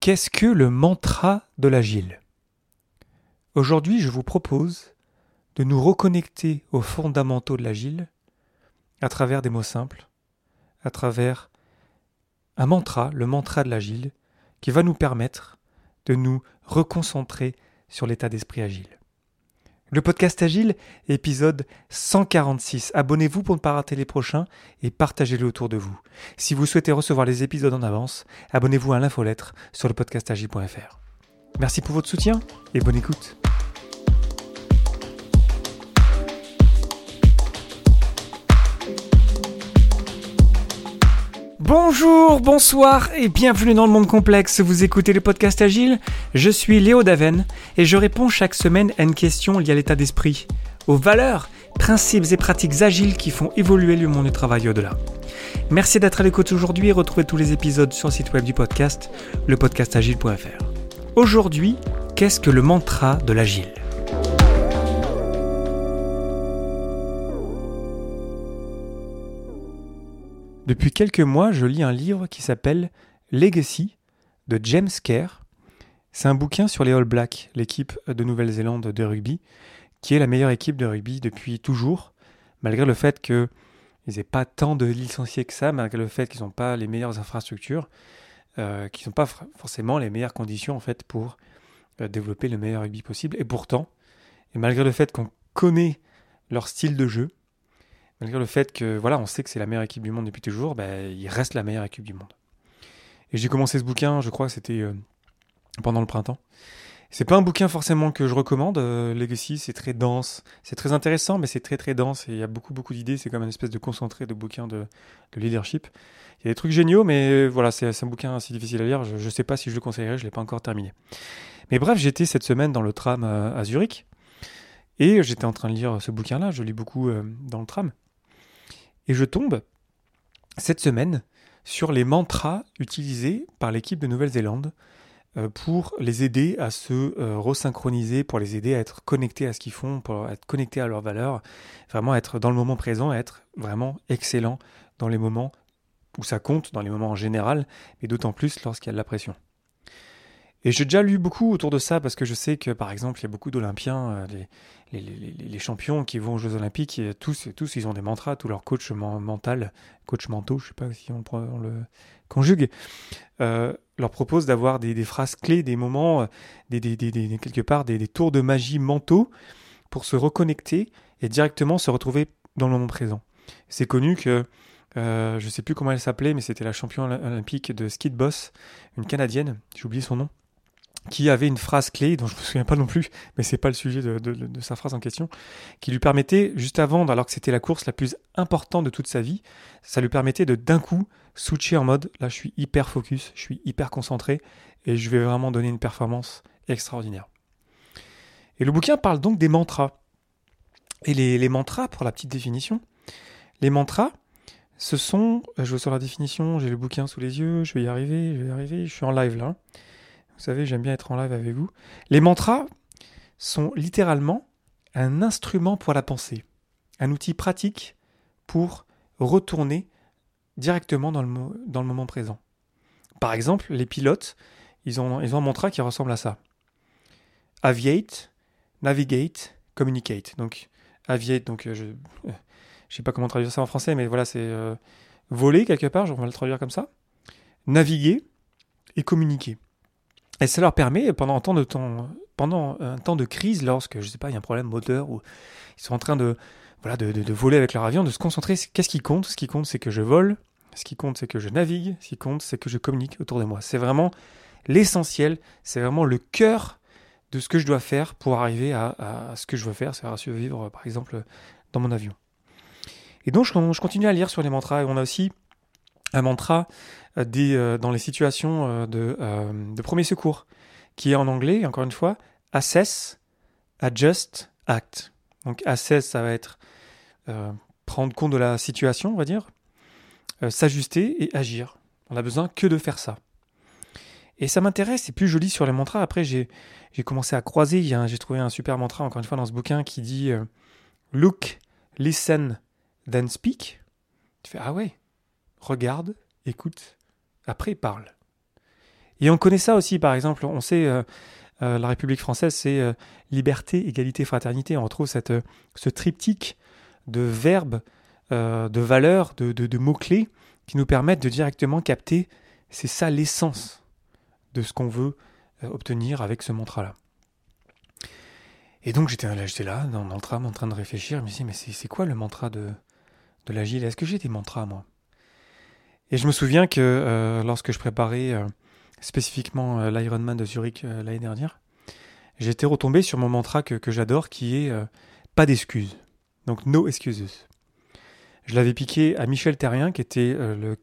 Qu'est-ce que le mantra de l'agile? Aujourd'hui, je vous propose de nous reconnecter aux fondamentaux de l'agile à travers des mots simples, à travers un mantra, le mantra de l'agile, qui va nous permettre de nous reconcentrer sur l'état d'esprit agile. Le podcast Agile, épisode 146. Abonnez-vous pour ne pas rater les prochains et partagez-le autour de vous. Si vous souhaitez recevoir les épisodes en avance, abonnez-vous à l'infolettre sur le podcastagile.fr. Merci pour votre soutien et bonne écoute. Bonjour, bonsoir et bienvenue dans le monde complexe. Vous écoutez le podcast Agile Je suis Léo Daven et je réponds chaque semaine à une question liée à l'état d'esprit, aux valeurs, principes et pratiques agiles qui font évoluer le monde du travail au-delà. Merci d'être à l'écoute aujourd'hui et retrouvez tous les épisodes sur le site web du podcast, lepodcastagile.fr. Aujourd'hui, qu'est-ce que le mantra de l'agile? Depuis quelques mois, je lis un livre qui s'appelle Legacy de James Kerr. C'est un bouquin sur les All Blacks, l'équipe de Nouvelle-Zélande de rugby, qui est la meilleure équipe de rugby depuis toujours, malgré le fait qu'ils n'aient pas tant de licenciés que ça, malgré le fait qu'ils n'ont pas les meilleures infrastructures, euh, qu'ils n'ont pas forcément les meilleures conditions en fait pour euh, développer le meilleur rugby possible. Et pourtant, et malgré le fait qu'on connaît leur style de jeu, malgré le fait que voilà, on sait que c'est la meilleure équipe du monde depuis toujours, bah, il reste la meilleure équipe du monde. Et j'ai commencé ce bouquin, je crois que c'était euh, pendant le printemps. C'est pas un bouquin forcément que je recommande. Euh, Legacy, c'est très dense, c'est très intéressant, mais c'est très très dense et il y a beaucoup beaucoup d'idées. C'est comme une espèce de concentré de bouquin de, leadership. Il y a des trucs géniaux, mais voilà, c'est un bouquin assez difficile à lire. Je, ne sais pas si je le conseillerais, je l'ai pas encore terminé. Mais bref, j'étais cette semaine dans le tram euh, à Zurich et j'étais en train de lire ce bouquin-là. Je lis beaucoup dans le tram. Et je tombe cette semaine sur les mantras utilisés par l'équipe de Nouvelle-Zélande euh, pour les aider à se euh, resynchroniser, pour les aider à être connectés à ce qu'ils font, pour être connectés à leurs valeurs, vraiment être dans le moment présent, être vraiment excellent dans les moments où ça compte, dans les moments en général, mais d'autant plus lorsqu'il y a de la pression. Et j'ai déjà lu beaucoup autour de ça parce que je sais que par exemple il y a beaucoup d'Olympiens, euh, les, les, les, champions qui vont aux Jeux Olympiques, tous, tous ils ont des mantras, tous leurs coachs mental, coach mentaux, je sais pas si on, le conjugue, euh, leur propose d'avoir des, des, phrases clés, des moments, euh, des, des, des quelque part des, tours de magie mentaux pour se reconnecter et directement se retrouver dans le moment présent. C'est connu que je sais plus comment elle s'appelait, mais c'était la championne olympique de ski de boss, une canadienne, j'ai oublié son nom qui avait une phrase clé, dont je me souviens pas non plus, mais c'est pas le sujet de, sa phrase en question, qui lui permettait, juste avant, alors que c'était la course la plus importante de toute sa vie, ça lui permettait de d'un coup switcher en mode, là je suis hyper focus, je suis hyper concentré, et je vais vraiment donner une performance extraordinaire. Et le bouquin parle donc des mantras. Et les, mantras, pour la petite définition, les mantras, ce sont, je veux sur la définition, j'ai le bouquin sous les yeux, je vais y arriver, je vais y arriver, je suis en live là. Vous savez, j'aime bien être en live avec vous. Les mantras sont littéralement un instrument pour la pensée, un outil pratique pour retourner directement dans le, dans le moment présent. Par exemple, les pilotes, ils ont, ils ont un mantra qui ressemble à ça. Aviate, navigate, communicate. Donc, aviate, donc euh, je ne euh, sais pas comment traduire ça en français, mais voilà, c'est euh, voler quelque part, on va le traduire comme ça. Naviguer et communiquer. Et ça leur permet, pendant un temps de, crise, lorsque, je sais pas, il y a un problème moteur ou ils sont en train de, voilà, de, voler avec leur avion, de se concentrer. Qu'est-ce qui compte Ce qui compte, c'est que je vole. Ce qui compte, c'est que je navigue. Ce qui compte, c'est que je communique autour de moi. C'est vraiment l'essentiel. C'est vraiment le cœur de ce que je dois faire pour arriver à, à ce que je veux faire, c'est-à-dire survivre, par exemple, dans mon avion. Et donc, je, je continue à lire sur les mantras. Et on a aussi un mantra euh, euh, dans les situations euh, de, de, premier secours, qui est en anglais, encore une fois, assess, adjust, act. Donc assess, ça va être prendre compte de la situation, on va dire, s'ajuster et agir. On a besoin que de faire ça. Et ça m'intéresse, c'est plus joli sur les mantras. Après, j'ai commencé à croiser, j'ai trouvé un super mantra, encore une fois, dans ce bouquin qui dit Look, listen, then speak. Tu fais Ah ouais, regarde, écoute, après parle. Et on connaît ça aussi, par exemple, on sait, euh, euh, la République française, c'est euh, liberté, égalité, fraternité. On retrouve cette, ce triptyque de verbes, de valeurs, de, de, mots-clés qui nous permettent de directement capter, c'est ça l'essence de ce qu'on veut obtenir avec ce mantra-là. Et donc j'étais là, là dans, le tram en train de réfléchir, je me disais mais c'est quoi le mantra de, de l'agile? Est-ce que j'ai des mantras moi? Et je me souviens que lorsque je préparais spécifiquement euh, l'Ironman de Zurich euh, l'année dernière, j'étais retombé sur mon mantra que, j'adore qui est euh, pas d'excuses. Donc no excuses. Je l'avais piqué à Michel Terrien, qui était le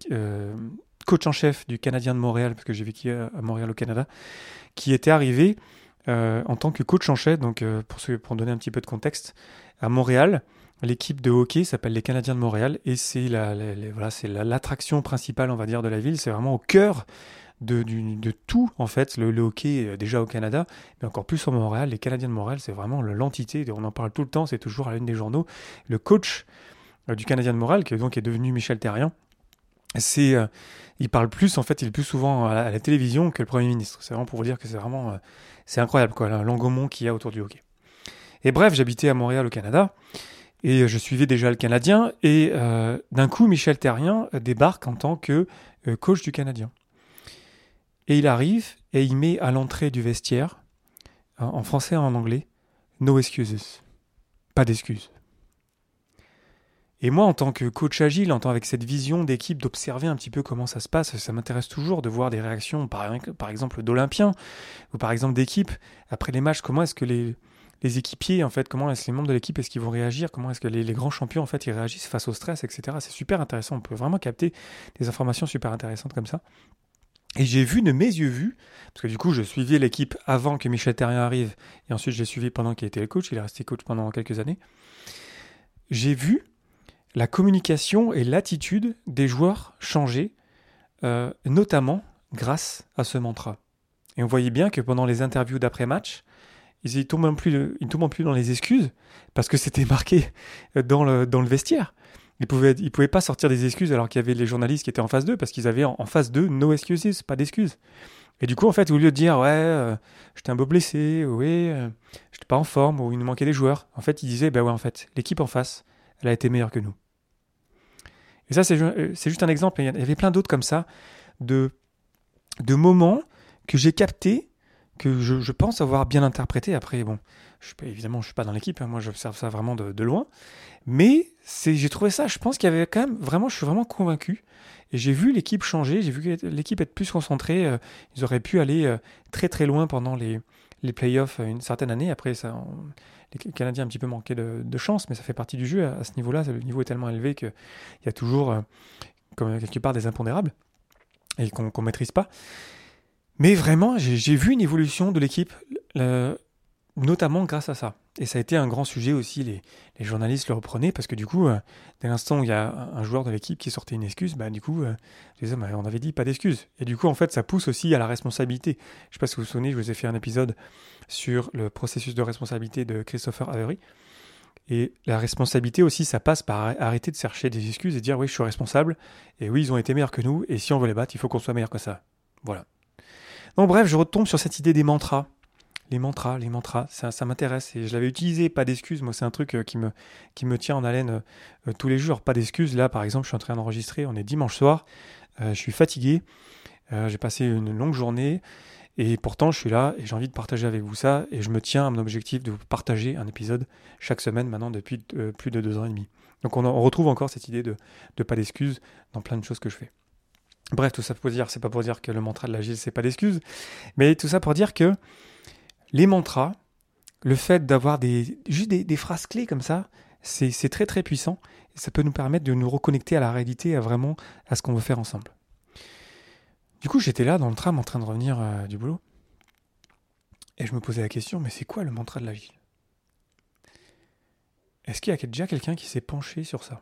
coach en chef du Canadien de Montréal, parce que j'ai vécu à Montréal au Canada, qui était arrivé en tant que coach en chef, donc pour, pour donner un petit peu de contexte, à Montréal. L'équipe de hockey s'appelle les Canadiens de Montréal et c'est la, voilà, c'est l'attraction principale, on va dire, de la ville. C'est vraiment au cœur de, de tout, en fait, le, hockey euh, déjà au Canada, mais encore plus au Montréal. Les Canadiens de Montréal, c'est vraiment l'entité, on en parle tout le temps, c'est toujours à l'une des journaux. Le coach euh, du Canadien de Montréal, qui donc est devenu Michel Terrien, c'est, euh, il parle plus, en fait, il plus souvent à la, télévision que le Premier ministre. C'est vraiment pour vous dire que c'est vraiment, c'est incroyable, quoi, l'engouement qu'il y a autour du hockey. Et bref, j'habitais à Montréal au Canada. Et je suivais déjà le Canadien, et d'un coup, Michel Terrien débarque en tant que coach du Canadien. Et il arrive et il met à l'entrée du vestiaire, en français et en anglais, No excuses. Pas d'excuses. Et moi, en tant que coach agile, en tant avec cette vision d'équipe, d'observer un petit peu comment ça se passe, ça m'intéresse toujours de voir des réactions, par, par exemple d'Olympiens, ou par exemple d'équipes, après les matchs, comment est-ce que les, les équipiers, en fait, comment est-ce les membres de l'équipe, est-ce qu'ils vont réagir, comment est-ce que les, grands champions, en fait, ils réagissent face au stress, etc. C'est super intéressant, on peut vraiment capter des informations super intéressantes comme ça. Et j'ai vu de mes yeux vus, parce que du coup, je suivais l'équipe avant que Michel Terrien arrive, et ensuite je l'ai suivi pendant qu'il était le coach, il est resté coach pendant quelques années. J'ai vu la communication et l'attitude des joueurs changer, euh, notamment grâce à ce mantra. Et on voyait bien que pendant les interviews d'après-match, ils ne tombent, plus, tombent plus dans les excuses, parce que c'était marqué dans le, dans le vestiaire. Ils pouvaient, ils pouvaient pas sortir des excuses alors qu'il y avait les journalistes qui étaient en face d'eux parce qu'ils avaient en, face d'eux no excuses, pas d'excuses. Et du coup, en fait, au lieu de dire ouais, euh, j'étais un peu blessé, oui, euh, j'étais pas en forme ou il nous manquait des joueurs, en fait, ils disaient bah ouais, en fait, l'équipe en face, elle a été meilleure que nous. Et ça, c'est euh, juste un exemple. Il y avait plein d'autres comme ça de, de moments que j'ai captés, que je, pense avoir bien interprété. Après, bon, je évidemment, je suis pas dans l'équipe, hein, moi j'observe ça vraiment de, loin. Mais j'ai trouvé ça, je pense qu'il y avait quand même, vraiment, je suis vraiment convaincu. Et j'ai vu l'équipe changer, j'ai vu l'équipe être plus concentrée. Euh, ils auraient pu aller euh, très très loin pendant les, les playoffs euh, une certaine année. Après, ça, les Canadiens un petit peu de, de, chance, mais ça fait partie du jeu à, ce niveau-là. Le niveau est tellement élevé qu'il y a toujours, comme quelque part, des impondérables et qu'on ne maîtrise pas. Mais vraiment, j'ai vu une évolution de l'équipe notamment grâce à ça. Et ça a été un grand sujet aussi, les, journalistes le reprenaient, parce que du coup, euh, dès l'instant où il y a un joueur de l'équipe qui sortait une excuse, bah, du coup, euh, bah, on avait dit pas d'excuse. Et du coup, en fait, ça pousse aussi à la responsabilité. Je sais pas si vous vous souvenez, je vous ai fait un épisode sur le processus de responsabilité de Christopher Avery. Et la responsabilité aussi, ça passe par arrêter de chercher des excuses et dire oui, je suis responsable, et oui, ils ont été meilleurs que nous, et si on veut les battre, il faut qu'on soit meilleur que ça. Voilà. Donc bref, je retombe sur cette idée des mantras les mantras, les mantras, ça, m'intéresse. Et je l'avais utilisé, pas d'excuses. Moi, c'est un truc euh, qui me, tient en haleine euh, tous les jours. Pas d'excuses. Là, par exemple, je suis en train d'enregistrer. On est dimanche soir. Euh, je suis fatigué. j'ai passé une longue journée. Et pourtant, je suis là et j'ai envie de partager avec vous ça. Et je me tiens à mon objectif de vous partager un épisode chaque semaine maintenant depuis plus de deux ans et demi. Donc, on, retrouve encore cette idée de, de pas d'excuses dans plein de choses que je fais. Bref, tout ça pour dire, c'est pas pour dire que le mantra de l'agile, c'est pas d'excuses, mais tout ça pour dire que les mantras, le fait d'avoir des, juste des, phrases clés comme ça, c'est très très puissant et ça peut nous permettre de nous reconnecter à la réalité, à vraiment à ce qu'on veut faire ensemble. Du coup, j'étais là dans le tram en train de revenir euh, du boulot et je me posais la question, mais c'est quoi le mantra de la vie Est-ce qu'il y a déjà quelqu'un qui s'est penché sur ça?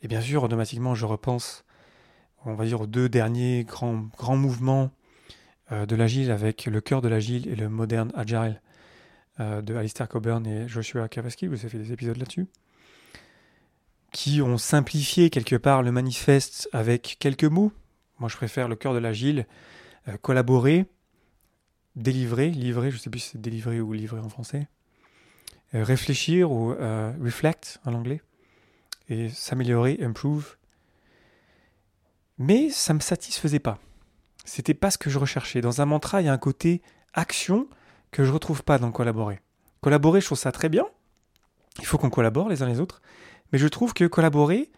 Et bien sûr, automatiquement, je repense, on va dire, aux deux derniers grands, grands mouvements euh, de l'agile avec le cœur de l'agile et le moderne agile euh, de Alistair Coburn et Joshua Kavaski, vous avez fait des épisodes là-dessus, qui ont simplifié quelque part le manifeste avec quelques mots, Moi, je préfère le cœur de l'agile, euh, collaborer, délivrer, livrer, je ne sais plus si c'est délivrer ou livrer en français, réfléchir ou reflect en anglais, et s'améliorer, improve. Mais ça ne me satisfaisait pas. C'était pas ce que je recherchais. Dans un mantra, il y a un côté action que je retrouve pas dans collaborer. Collaborer, je trouve ça très bien. Il faut qu'on collabore les uns les autres. Mais je trouve que collaborer,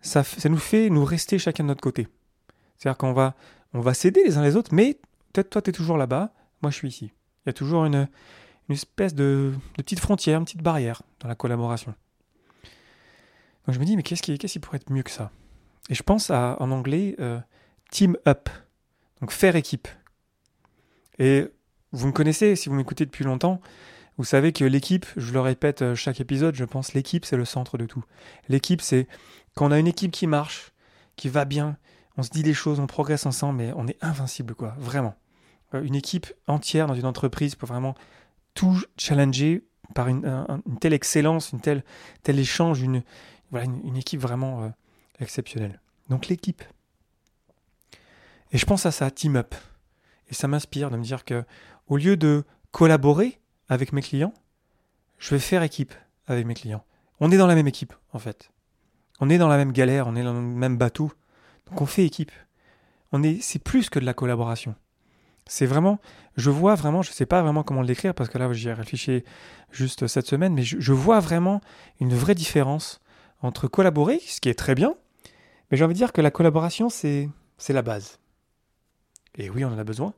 ça, nous fait nous rester chacun de notre côté. C'est-à-dire qu'on va, on s'aider les uns les autres, mais peut-être toi, tu es toujours là-bas, moi, je suis ici. Il y a toujours une, espèce de, petite frontière, une petite barrière dans la collaboration. Donc je me dis, mais qu'est-ce qui pourrait être mieux que ça? Et je pense à, en anglais, euh, team up, donc faire équipe. Et vous me connaissez, si vous m'écoutez depuis longtemps, vous savez que l'équipe, je le répète euh, chaque épisode, je pense l'équipe c'est le centre de tout. L'équipe c'est quand on a une équipe qui marche, qui va bien, on se dit des choses, on progresse ensemble, mais on est invincible quoi, vraiment. Euh, une équipe entière dans une entreprise peut vraiment tout challenger par une, telle excellence, une telle, tel échange, une, voilà, une, équipe vraiment exceptionnelle. Donc l'équipe. Et je pense à ça, team up. Et ça m'inspire de me dire que au lieu de collaborer avec mes clients, je vais faire équipe avec mes clients. On est dans la même équipe, en fait. On est dans la même galère, on est dans le même bateau. Donc on fait équipe. On est, c'est plus que de la collaboration. C'est vraiment, je vois vraiment, je ne sais pas vraiment comment l'écrire parce que là j'y ai réfléchi juste cette semaine, mais je, vois vraiment une vraie différence entre collaborer, ce qui est très bien, mais j'ai envie de dire que la collaboration c'est, la base. Et oui, on en a besoin,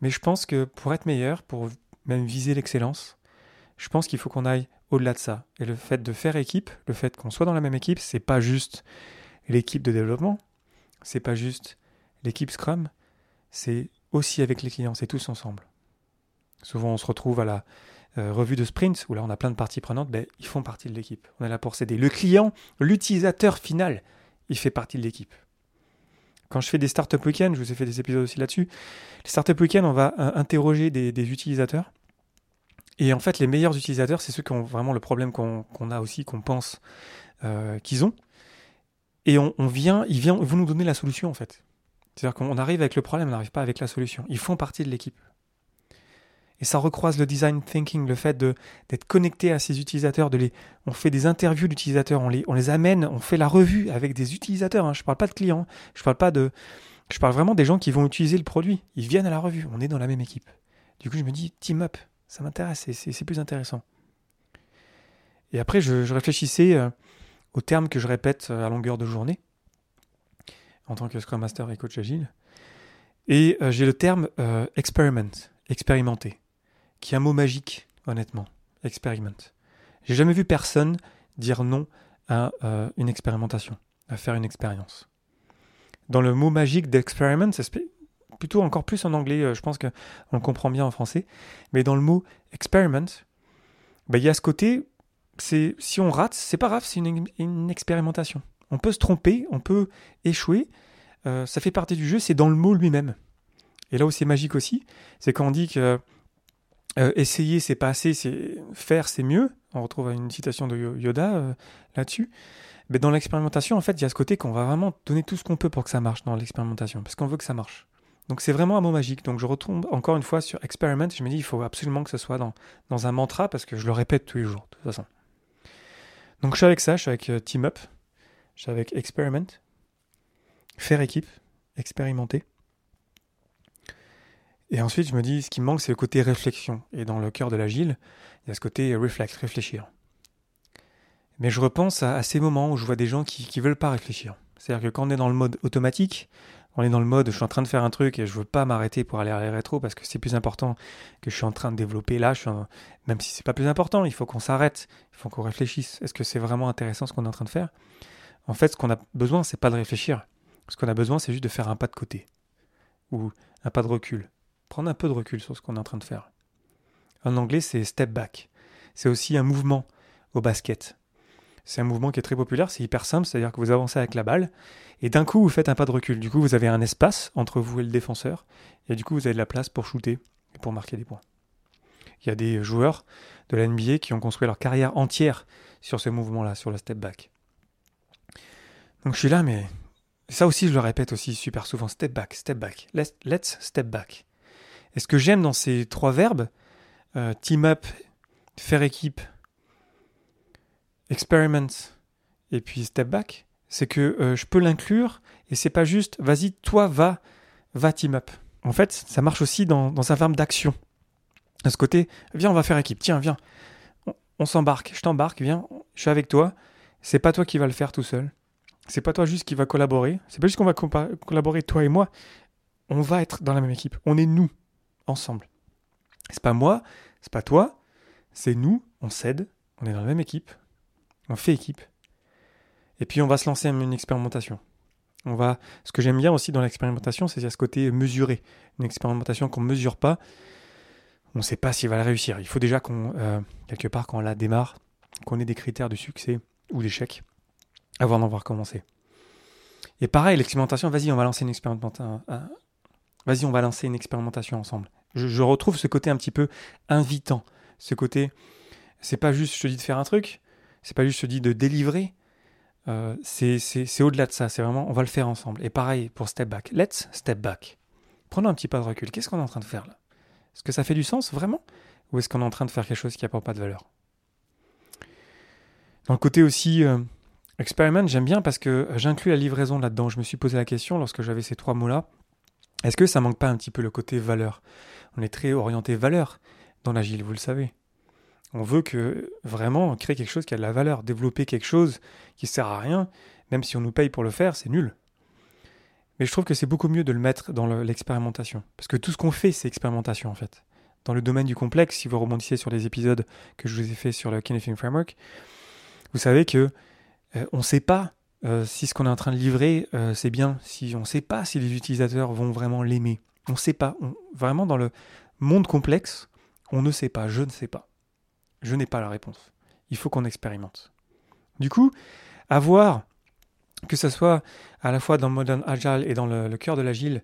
mais je pense que pour être meilleur, pour même viser l'excellence, je pense qu'il faut qu'on aille au-delà de ça. Et le fait de faire équipe, le fait qu'on soit dans la même équipe, c'est pas juste l'équipe de développement, c'est pas juste l'équipe Scrum, c'est aussi avec les clients, c'est tous ensemble. Souvent, on se retrouve à la euh, revue de sprint où là, on a plein de parties prenantes, ben, ils font partie de l'équipe. On est là pour s'aider. Le client, l'utilisateur final, il fait partie de l'équipe. Quand je fais des startup week-ends, je vous ai fait des épisodes aussi là-dessus, les startup week-ends, on va euh, interroger des, utilisateurs. Et en fait, les meilleurs utilisateurs, c'est ceux qui ont vraiment le problème qu'on a aussi, qu'on pense euh, qu'ils ont. Et on, vient, ils, viennent, ils nous donner la solution en fait. C'est-à-dire qu'on arrive avec le problème, on n'arrive pas avec la solution. Ils font partie de l'équipe. Et ça recroise le design thinking, le fait d'être connecté à ces utilisateurs, on fait des interviews d'utilisateurs, on les, amène, on fait la revue avec des utilisateurs. Hein. Je ne parle pas de clients, je parle pas de, je parle vraiment des gens qui vont utiliser le produit. Ils viennent à la revue, on est dans la même équipe. Du coup, je me dis team up, ça m'intéresse, c'est plus intéressant. Et après, je, je réfléchissais euh, aux termes que je répète euh, à longueur de journée en tant que Scrum Master et coach agile. Et euh, j'ai le terme euh, experiment, expérimenter, qui est un mot magique, honnêtement. Experiment. J'ai jamais vu personne dire non à euh, une expérimentation, à faire une expérience. Dans le mot magique d'experiment, c'est plutôt encore plus en anglais, euh, je pense qu'on le comprend bien en français, mais dans le mot experiment, bah, il y a ce côté, c'est si on rate, c'est pas grave, c'est une, expérimentation. On peut se tromper, on peut échouer. Euh, ça fait partie du jeu, c'est dans le mot lui-même. Et là où c'est magique aussi, c'est quand on dit que euh, essayer c'est pas assez, c'est faire c'est mieux. On retrouve une citation de Yoda euh, là-dessus. Mais dans l'expérimentation, en fait, il y a ce côté qu'on va vraiment donner tout ce qu'on peut pour que ça marche dans l'expérimentation, parce qu'on veut que ça marche. Donc c'est vraiment un mot magique. Donc je retombe encore une fois sur experiment. Je me dis, il faut absolument que ce soit dans, dans un mantra, parce que je le répète tous les jours, de toute façon. Donc je suis avec ça, je suis avec Team Up, je suis avec Experiment, faire équipe, expérimenter. Et ensuite, je me dis, ce qui me manque, c'est le côté réflexion. Et dans le cœur de l'agile, il y a ce côté reflect, réfléchir. Mais je repense à, ces moments où je vois des gens qui ne veulent pas réfléchir. C'est-à-dire que quand on est dans le mode automatique, on est dans le mode je suis en train de faire un truc et je veux pas m'arrêter pour aller à la rétro parce que c'est plus important que je suis en train de développer là. Même si c'est pas plus important, il faut qu'on s'arrête, il faut qu'on réfléchisse. Est-ce que c'est vraiment intéressant ce qu'on est en train de faire? En fait, ce qu'on a besoin, c'est pas de réfléchir. Ce qu'on a besoin, c'est juste de faire un pas de côté ou un pas de recul. Prendre un peu de recul sur ce qu'on est en train de faire. En anglais, c'est step back. C'est aussi un mouvement au basket. C'est un mouvement qui est très populaire, c'est hyper simple, c'est-à-dire que vous avancez avec la balle, et d'un coup vous faites un pas de recul. Du coup, vous avez un espace entre vous et le défenseur, et du coup vous avez de la place pour shooter et pour marquer des points. Il y a des joueurs de la NBA qui ont construit leur carrière entière sur ce mouvement-là, sur le step back. Donc je suis là, mais ça aussi, je le répète aussi super souvent, step back, step back, let's, let's step back. Et ce que j'aime dans ces trois verbes, euh, team up, faire équipe, experiment et puis step back, c'est que euh, je peux l'inclure et c'est pas juste vas-y, toi va, va team up. En fait, ça marche aussi dans, dans un verbe d'action. À ce côté, viens, on va faire équipe, tiens, viens, on, on s'embarque, je t'embarque, viens, je suis avec toi. C'est pas toi qui va le faire tout seul. C'est pas toi juste qui va collaborer. C'est pas juste qu'on va collaborer toi et moi. On va être dans la même équipe. On est nous ensemble. C'est pas moi, c'est pas toi, c'est nous. On s'aide. On est dans la même équipe. On fait équipe. Et puis on va se lancer une expérimentation. On va. Ce que j'aime bien aussi dans l'expérimentation, c'est ce côté mesuré. Une expérimentation qu'on ne mesure pas, on ne sait pas s'il va la réussir. Il faut déjà qu'on euh, quelque part quand la démarre, qu'on ait des critères de succès ou d'échec avant d'en voir commencer. Et pareil, l'expérimentation, vas-y, on va lancer une expérimentation. Vas-y, on va lancer une expérimentation ensemble. Je, retrouve ce côté un petit peu invitant. Ce côté, c'est pas juste je te dis de faire un truc, c'est pas juste je te dis de délivrer. Euh, c'est au-delà de ça. C'est vraiment, on va le faire ensemble. Et pareil pour step back. Let's step back. Prenons un petit pas de recul. Qu'est-ce qu'on est en train de faire là? Est-ce que ça fait du sens vraiment? Ou est-ce qu'on est en train de faire quelque chose qui n'apporte pas de valeur? Dans le côté aussi euh, Experiment, j'aime bien parce que j'inclus la livraison là-dedans. Je me suis posé la question lorsque j'avais ces trois mots-là. Est-ce que ça manque pas un petit peu le côté valeur? On est très orienté valeur dans l'agile, vous le savez. On veut que vraiment créer quelque chose qui a de la valeur, développer quelque chose qui sert à rien, même si on nous paye pour le faire, c'est nul. Mais je trouve que c'est beaucoup mieux de le mettre dans l'expérimentation. Parce que tout ce qu'on fait, c'est expérimentation en fait. Dans le domaine du complexe, si vous rebondissez sur les épisodes que je vous ai fait sur le Kinefing Framework, vous savez que euh, on ne sait pas euh, si ce qu'on est en train de livrer, euh, c'est bien, si on ne sait pas si les utilisateurs vont vraiment l'aimer. On ne sait pas. vraiment, dans le monde complexe, on ne sait pas. Je ne sais pas. Je n'ai pas la réponse. Il faut qu'on expérimente. Du coup, avoir, que ce soit à la fois dans Modern Agile et dans le, cœur de l'Agile,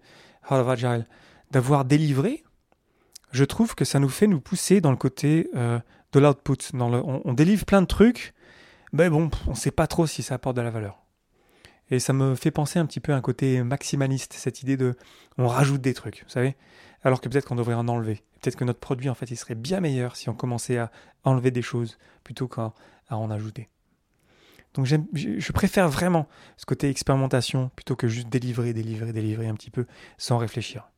Heart of Agile, d'avoir délivré, je trouve que ça nous fait nous pousser dans le côté de l'output. On, on, délivre plein de trucs, mais bon, on ne sait pas trop si ça apporte de la valeur. Et ça me fait penser un petit peu à un côté maximaliste, cette idée de on rajoute des trucs, vous savez, alors que peut-être qu'on devrait en enlever. Peut-être que notre produit, en fait, il serait bien meilleur si on commençait à enlever des choses plutôt qu'à en ajouter. Donc je préfère vraiment ce côté expérimentation plutôt que juste délivrer, délivrer, délivrer un petit peu sans réfléchir.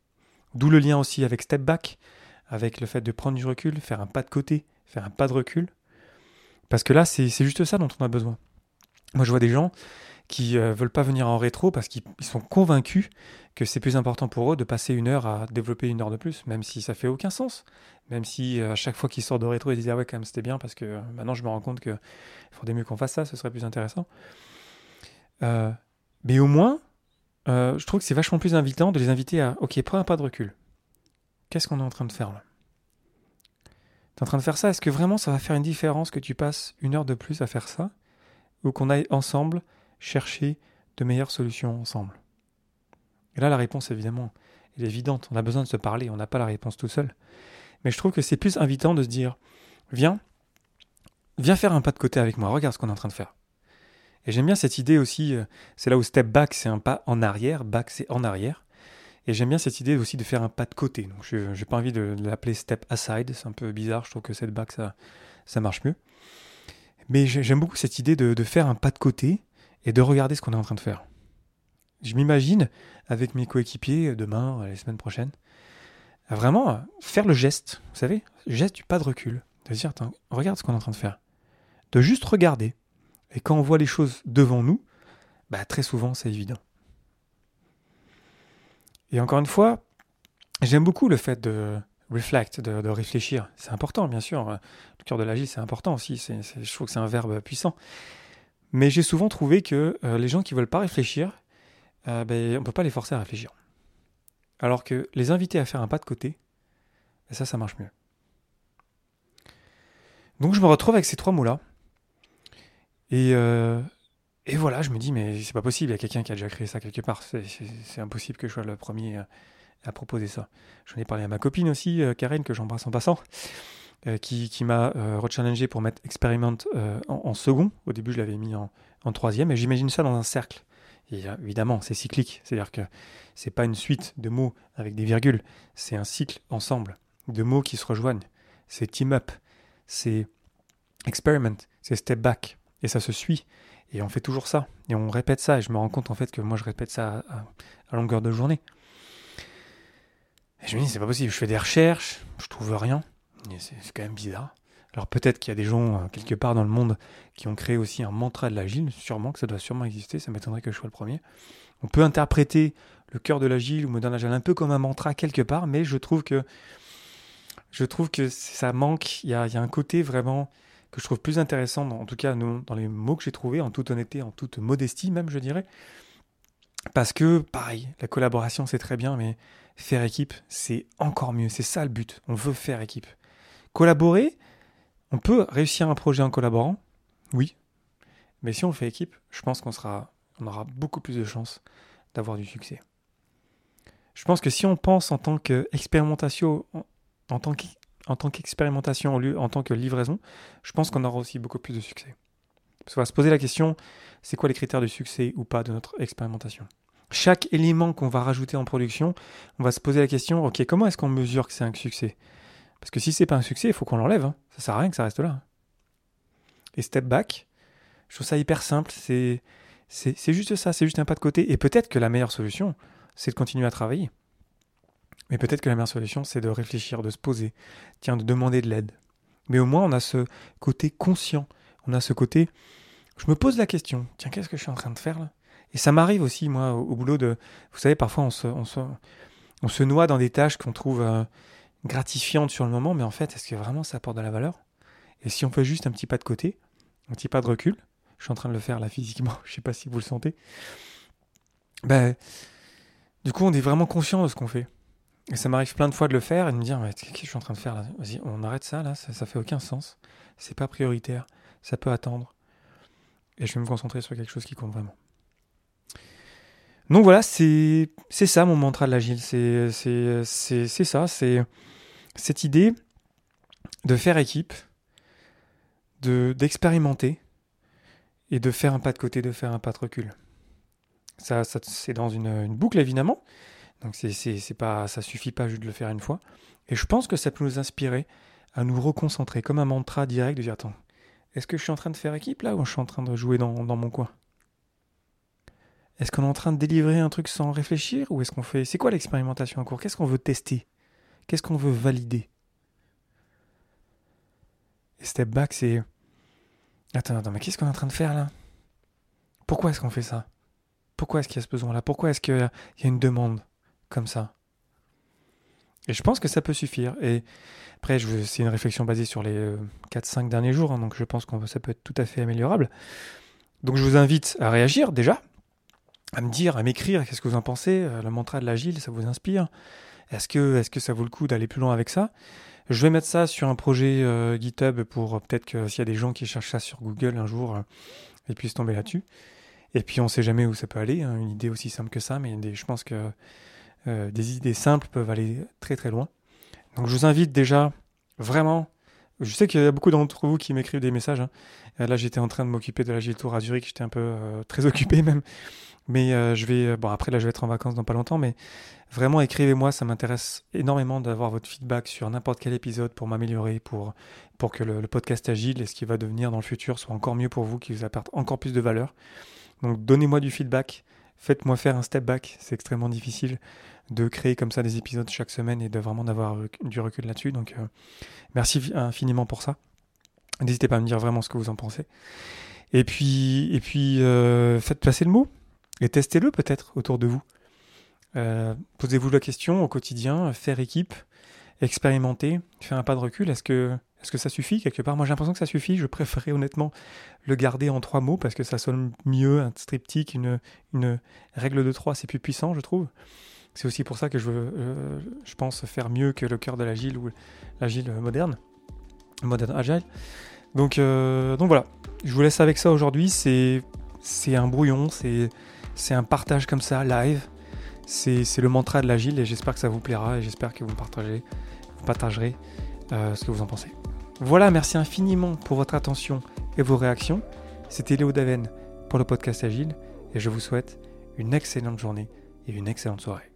D'où le lien aussi avec Step Back, avec le fait de prendre du recul, faire un pas de côté, faire un pas de recul, parce que là, c'est juste ça dont on a besoin. Moi, je vois des gens qui ne euh, veulent pas venir en rétro parce qu'ils sont convaincus que c'est plus important pour eux de passer une heure à développer une heure de plus, même si ça fait aucun sens. Même si euh, à chaque fois qu'ils sortent de rétro, ils disent Ah ouais, quand même, c'était bien parce que euh, maintenant je me rends compte qu'il faudrait mieux qu'on fasse ça, ce serait plus intéressant. mais au moins, je trouve que c'est vachement plus invitant de les inviter à Ok, prends un pas de recul. Qu'est-ce qu'on est en train de faire là? T'es en train de faire ça, est-ce que vraiment ça va faire une différence que tu passes une heure de plus à faire ça? Ou qu'on aille ensemble chercher de meilleures solutions ensemble Et là, la réponse, évidemment, elle est évidente. On a besoin de se parler, on n'a pas la réponse tout seul. Mais je trouve que c'est plus invitant de se dire Viens, viens faire un pas de côté avec moi, regarde ce qu'on est en train de faire. Et j'aime bien cette idée aussi, euh, c'est là où step back, c'est un pas en arrière, back, c'est en arrière. Et j'aime bien cette idée aussi de faire un pas de côté. Donc je n'ai pas envie de, l'appeler step aside, c'est un peu bizarre, je trouve que cette back ça, ça marche mieux. Mais j'aime beaucoup cette idée de, faire un pas de côté et de regarder ce qu'on est en train de faire. Je m'imagine avec mes coéquipiers demain, les semaines prochaines, vraiment faire le geste, vous savez, le geste du pas de recul, de dire, regarde ce qu'on est en train de faire. De juste regarder. Et quand on voit les choses devant nous, bah, très souvent c'est évident. Et encore une fois, j'aime beaucoup le fait de reflect, de, réfléchir. C'est important, bien sûr. Le cœur de l'agile, c'est important aussi. je trouve que c'est un verbe puissant. Mais j'ai souvent trouvé que euh, les gens qui ne veulent pas réfléchir, euh, ben, on ne peut pas les forcer à réfléchir. Alors que les inviter à faire un pas de côté, ben, ça, ça marche mieux. Donc je me retrouve avec ces trois mots-là. Et, euh, et voilà, je me dis, mais c'est pas possible, il y a quelqu'un qui a déjà créé ça quelque part. C'est impossible que je sois le premier à, proposer ça. J'en ai parlé à ma copine aussi, Karen, que j'embrasse en passant, euh, qui, m'a euh, rechallengé pour mettre Experiment en, second. Au début, je l'avais mis en, troisième, et j'imagine ça dans un cercle. Et évidemment, c'est cyclique, c'est-à-dire que c'est pas une suite de mots avec des virgules, c'est un cycle ensemble de mots qui se rejoignent. C'est team up, c'est experiment, c'est step back, et ça se suit. Et on fait toujours ça, et on répète ça, et je me rends compte en fait que moi je répète ça à, longueur de journée. Et je me dis, c'est pas possible, je fais des recherches, je trouve rien, c'est quand même bizarre. Alors peut-être qu'il y a des gens euh, quelque part dans le monde qui ont créé aussi un mantra de l'agile, sûrement que ça doit sûrement exister, ça m'étonnerait que je sois le premier. On peut interpréter le cœur de l'agile ou moderne agile un peu comme un mantra quelque part, mais je trouve que je trouve que ça manque. Il y a, un côté vraiment que je trouve plus intéressant, en tout cas dans les mots que j'ai trouvés, en toute honnêteté, en toute modestie même, je dirais. Parce que, pareil, la collaboration c'est très bien, mais faire équipe, c'est encore mieux. C'est ça le but. On veut faire équipe. Collaborer, on peut réussir un projet en collaborant, oui. Mais si on fait équipe, je pense qu'on aura beaucoup plus de chances d'avoir du succès. Je pense que si on pense en tant qu'expérimentation, en tant qu'expérimentation en tant que livraison, je pense qu'on aura aussi beaucoup plus de succès. Parce qu'on va se poser la question, c'est quoi les critères de succès ou pas de notre expérimentation? Chaque élément qu'on va rajouter en production, on va se poser la question, ok, comment est-ce qu'on mesure que c'est un succès? Parce que si c'est pas un succès, il faut qu'on l'enlève. Hein. Ça sert à rien que ça reste là. Et step back, je trouve ça hyper simple. C'est, c'est juste ça, c'est juste un pas de côté. Et peut-être que la meilleure solution, c'est de continuer à travailler. Mais peut-être que la meilleure solution, c'est de réfléchir, de se poser, tiens, de demander de l'aide. Mais au moins, on a ce côté conscient, on a ce côté, je me pose la question, tiens, qu'est-ce que je suis en train de faire là? Et ça m'arrive aussi, moi, au, boulot de, vous savez, parfois on se, on se, on se noie dans des tâches qu'on trouve euh, gratifiantes sur le moment, mais en fait, est-ce que vraiment ça apporte de la valeur? Et si on fait juste un petit pas de côté, un petit pas de recul, je suis en train de le faire là physiquement, je sais pas si vous le sentez, ben, du coup, on est vraiment conscient de ce qu'on fait. Et ça m'arrive plein de fois de le faire et de me dire, qu'est-ce que je suis en train de faire là? Vas-y, on arrête ça là, ça, ça fait aucun sens. C'est pas prioritaire, ça peut attendre. Et je vais me concentrer sur quelque chose qui compte vraiment. Donc voilà, c'est ça mon mantra de l'agile. C'est ça, c'est cette idée de faire équipe, d'expérimenter et de faire un pas de côté, de faire un pas de recul. Ça, ça c'est dans une, boucle évidemment, donc c'est, pas, ça suffit pas juste de le faire une fois. Et je pense que ça peut nous inspirer à nous reconcentrer, comme un mantra direct de dire attends, est-ce que je suis en train de faire équipe là ou je suis en train de jouer dans, dans mon coin? Est-ce qu'on est en train de délivrer un truc sans réfléchir ou est-ce qu'on fait c'est quoi l'expérimentation en cours? Qu'est-ce qu'on veut tester? Qu'est-ce qu'on veut valider? Et step back, c'est attends, attends, mais qu'est-ce qu'on est en train de faire là? Pourquoi est-ce qu'on fait ça? Pourquoi est-ce qu'il y a ce besoin-là? Pourquoi est-ce qu'il y a une demande comme ça? Et je pense que ça peut suffire. Et après, c'est une réflexion basée sur les 4-5 euh, derniers jours, hein, donc je pense que ça peut être tout à fait améliorable. Donc je vous invite à réagir déjà, à me dire, à m'écrire, qu'est-ce que vous en pensez euh, Le mantra de l'agile, ça vous inspire? Est-ce que, est que ça vaut le coup d'aller plus loin avec ça? Je vais mettre ça sur un projet euh, GitHub pour peut-être que s'il y a des gens qui cherchent ça sur Google un jour, ils puissent tomber là-dessus. Et puis on ne sait jamais où ça peut aller, hein, une idée aussi simple que ça, mais je pense que euh, des idées simples peuvent aller très très loin. Donc je vous invite déjà vraiment, je sais qu'il y a beaucoup d'entre vous qui m'écrivent des messages. Hein. Euh, là j'étais en train de m'occuper de la Gilles Tour à Zurich, j'étais un peu euh, très occupé même. Mais je vais, bon après là je vais être en vacances dans pas longtemps, mais vraiment écrivez-moi, ça m'intéresse énormément d'avoir votre feedback sur n'importe quel épisode pour m'améliorer, pour, pour que le, le, podcast Agile et ce qui va devenir dans le futur soit encore mieux pour vous, qui vous apporte encore plus de valeur. Donc donnez-moi du feedback, faites-moi faire un step back, c'est extrêmement difficile de créer comme ça des épisodes chaque semaine et de vraiment d'avoir du recul là-dessus. Donc euh, merci infiniment pour ça. N'hésitez pas à me dire vraiment ce que vous en pensez. Et puis, et puis euh, faites passer le mot et testez-le peut-être autour de vous. Euh, posez-vous la question au quotidien, faire équipe, expérimenter, faire un pas de recul. Est-ce que, est-ce que ça suffit quelque part? Moi j'ai l'impression que ça suffit. Je préférerais honnêtement le garder en trois mots parce que ça sonne mieux, un triptyque, une, une règle de trois, c'est plus puissant, je trouve. C'est aussi pour ça que je veux, euh, je pense, faire mieux que le cœur de l'agile ou l'agile moderne, moderne agile. Donc, euh, donc voilà, je vous laisse avec ça aujourd'hui. C'est, un brouillon, c'est, un partage comme ça, live. C'est, le mantra de l'agile et j'espère que ça vous plaira et j'espère que vous partagez, partagerez euh, ce que vous en pensez. Voilà, merci infiniment pour votre attention et vos réactions. C'était Léo Daven pour le podcast Agile et je vous souhaite une excellente journée et une excellente soirée.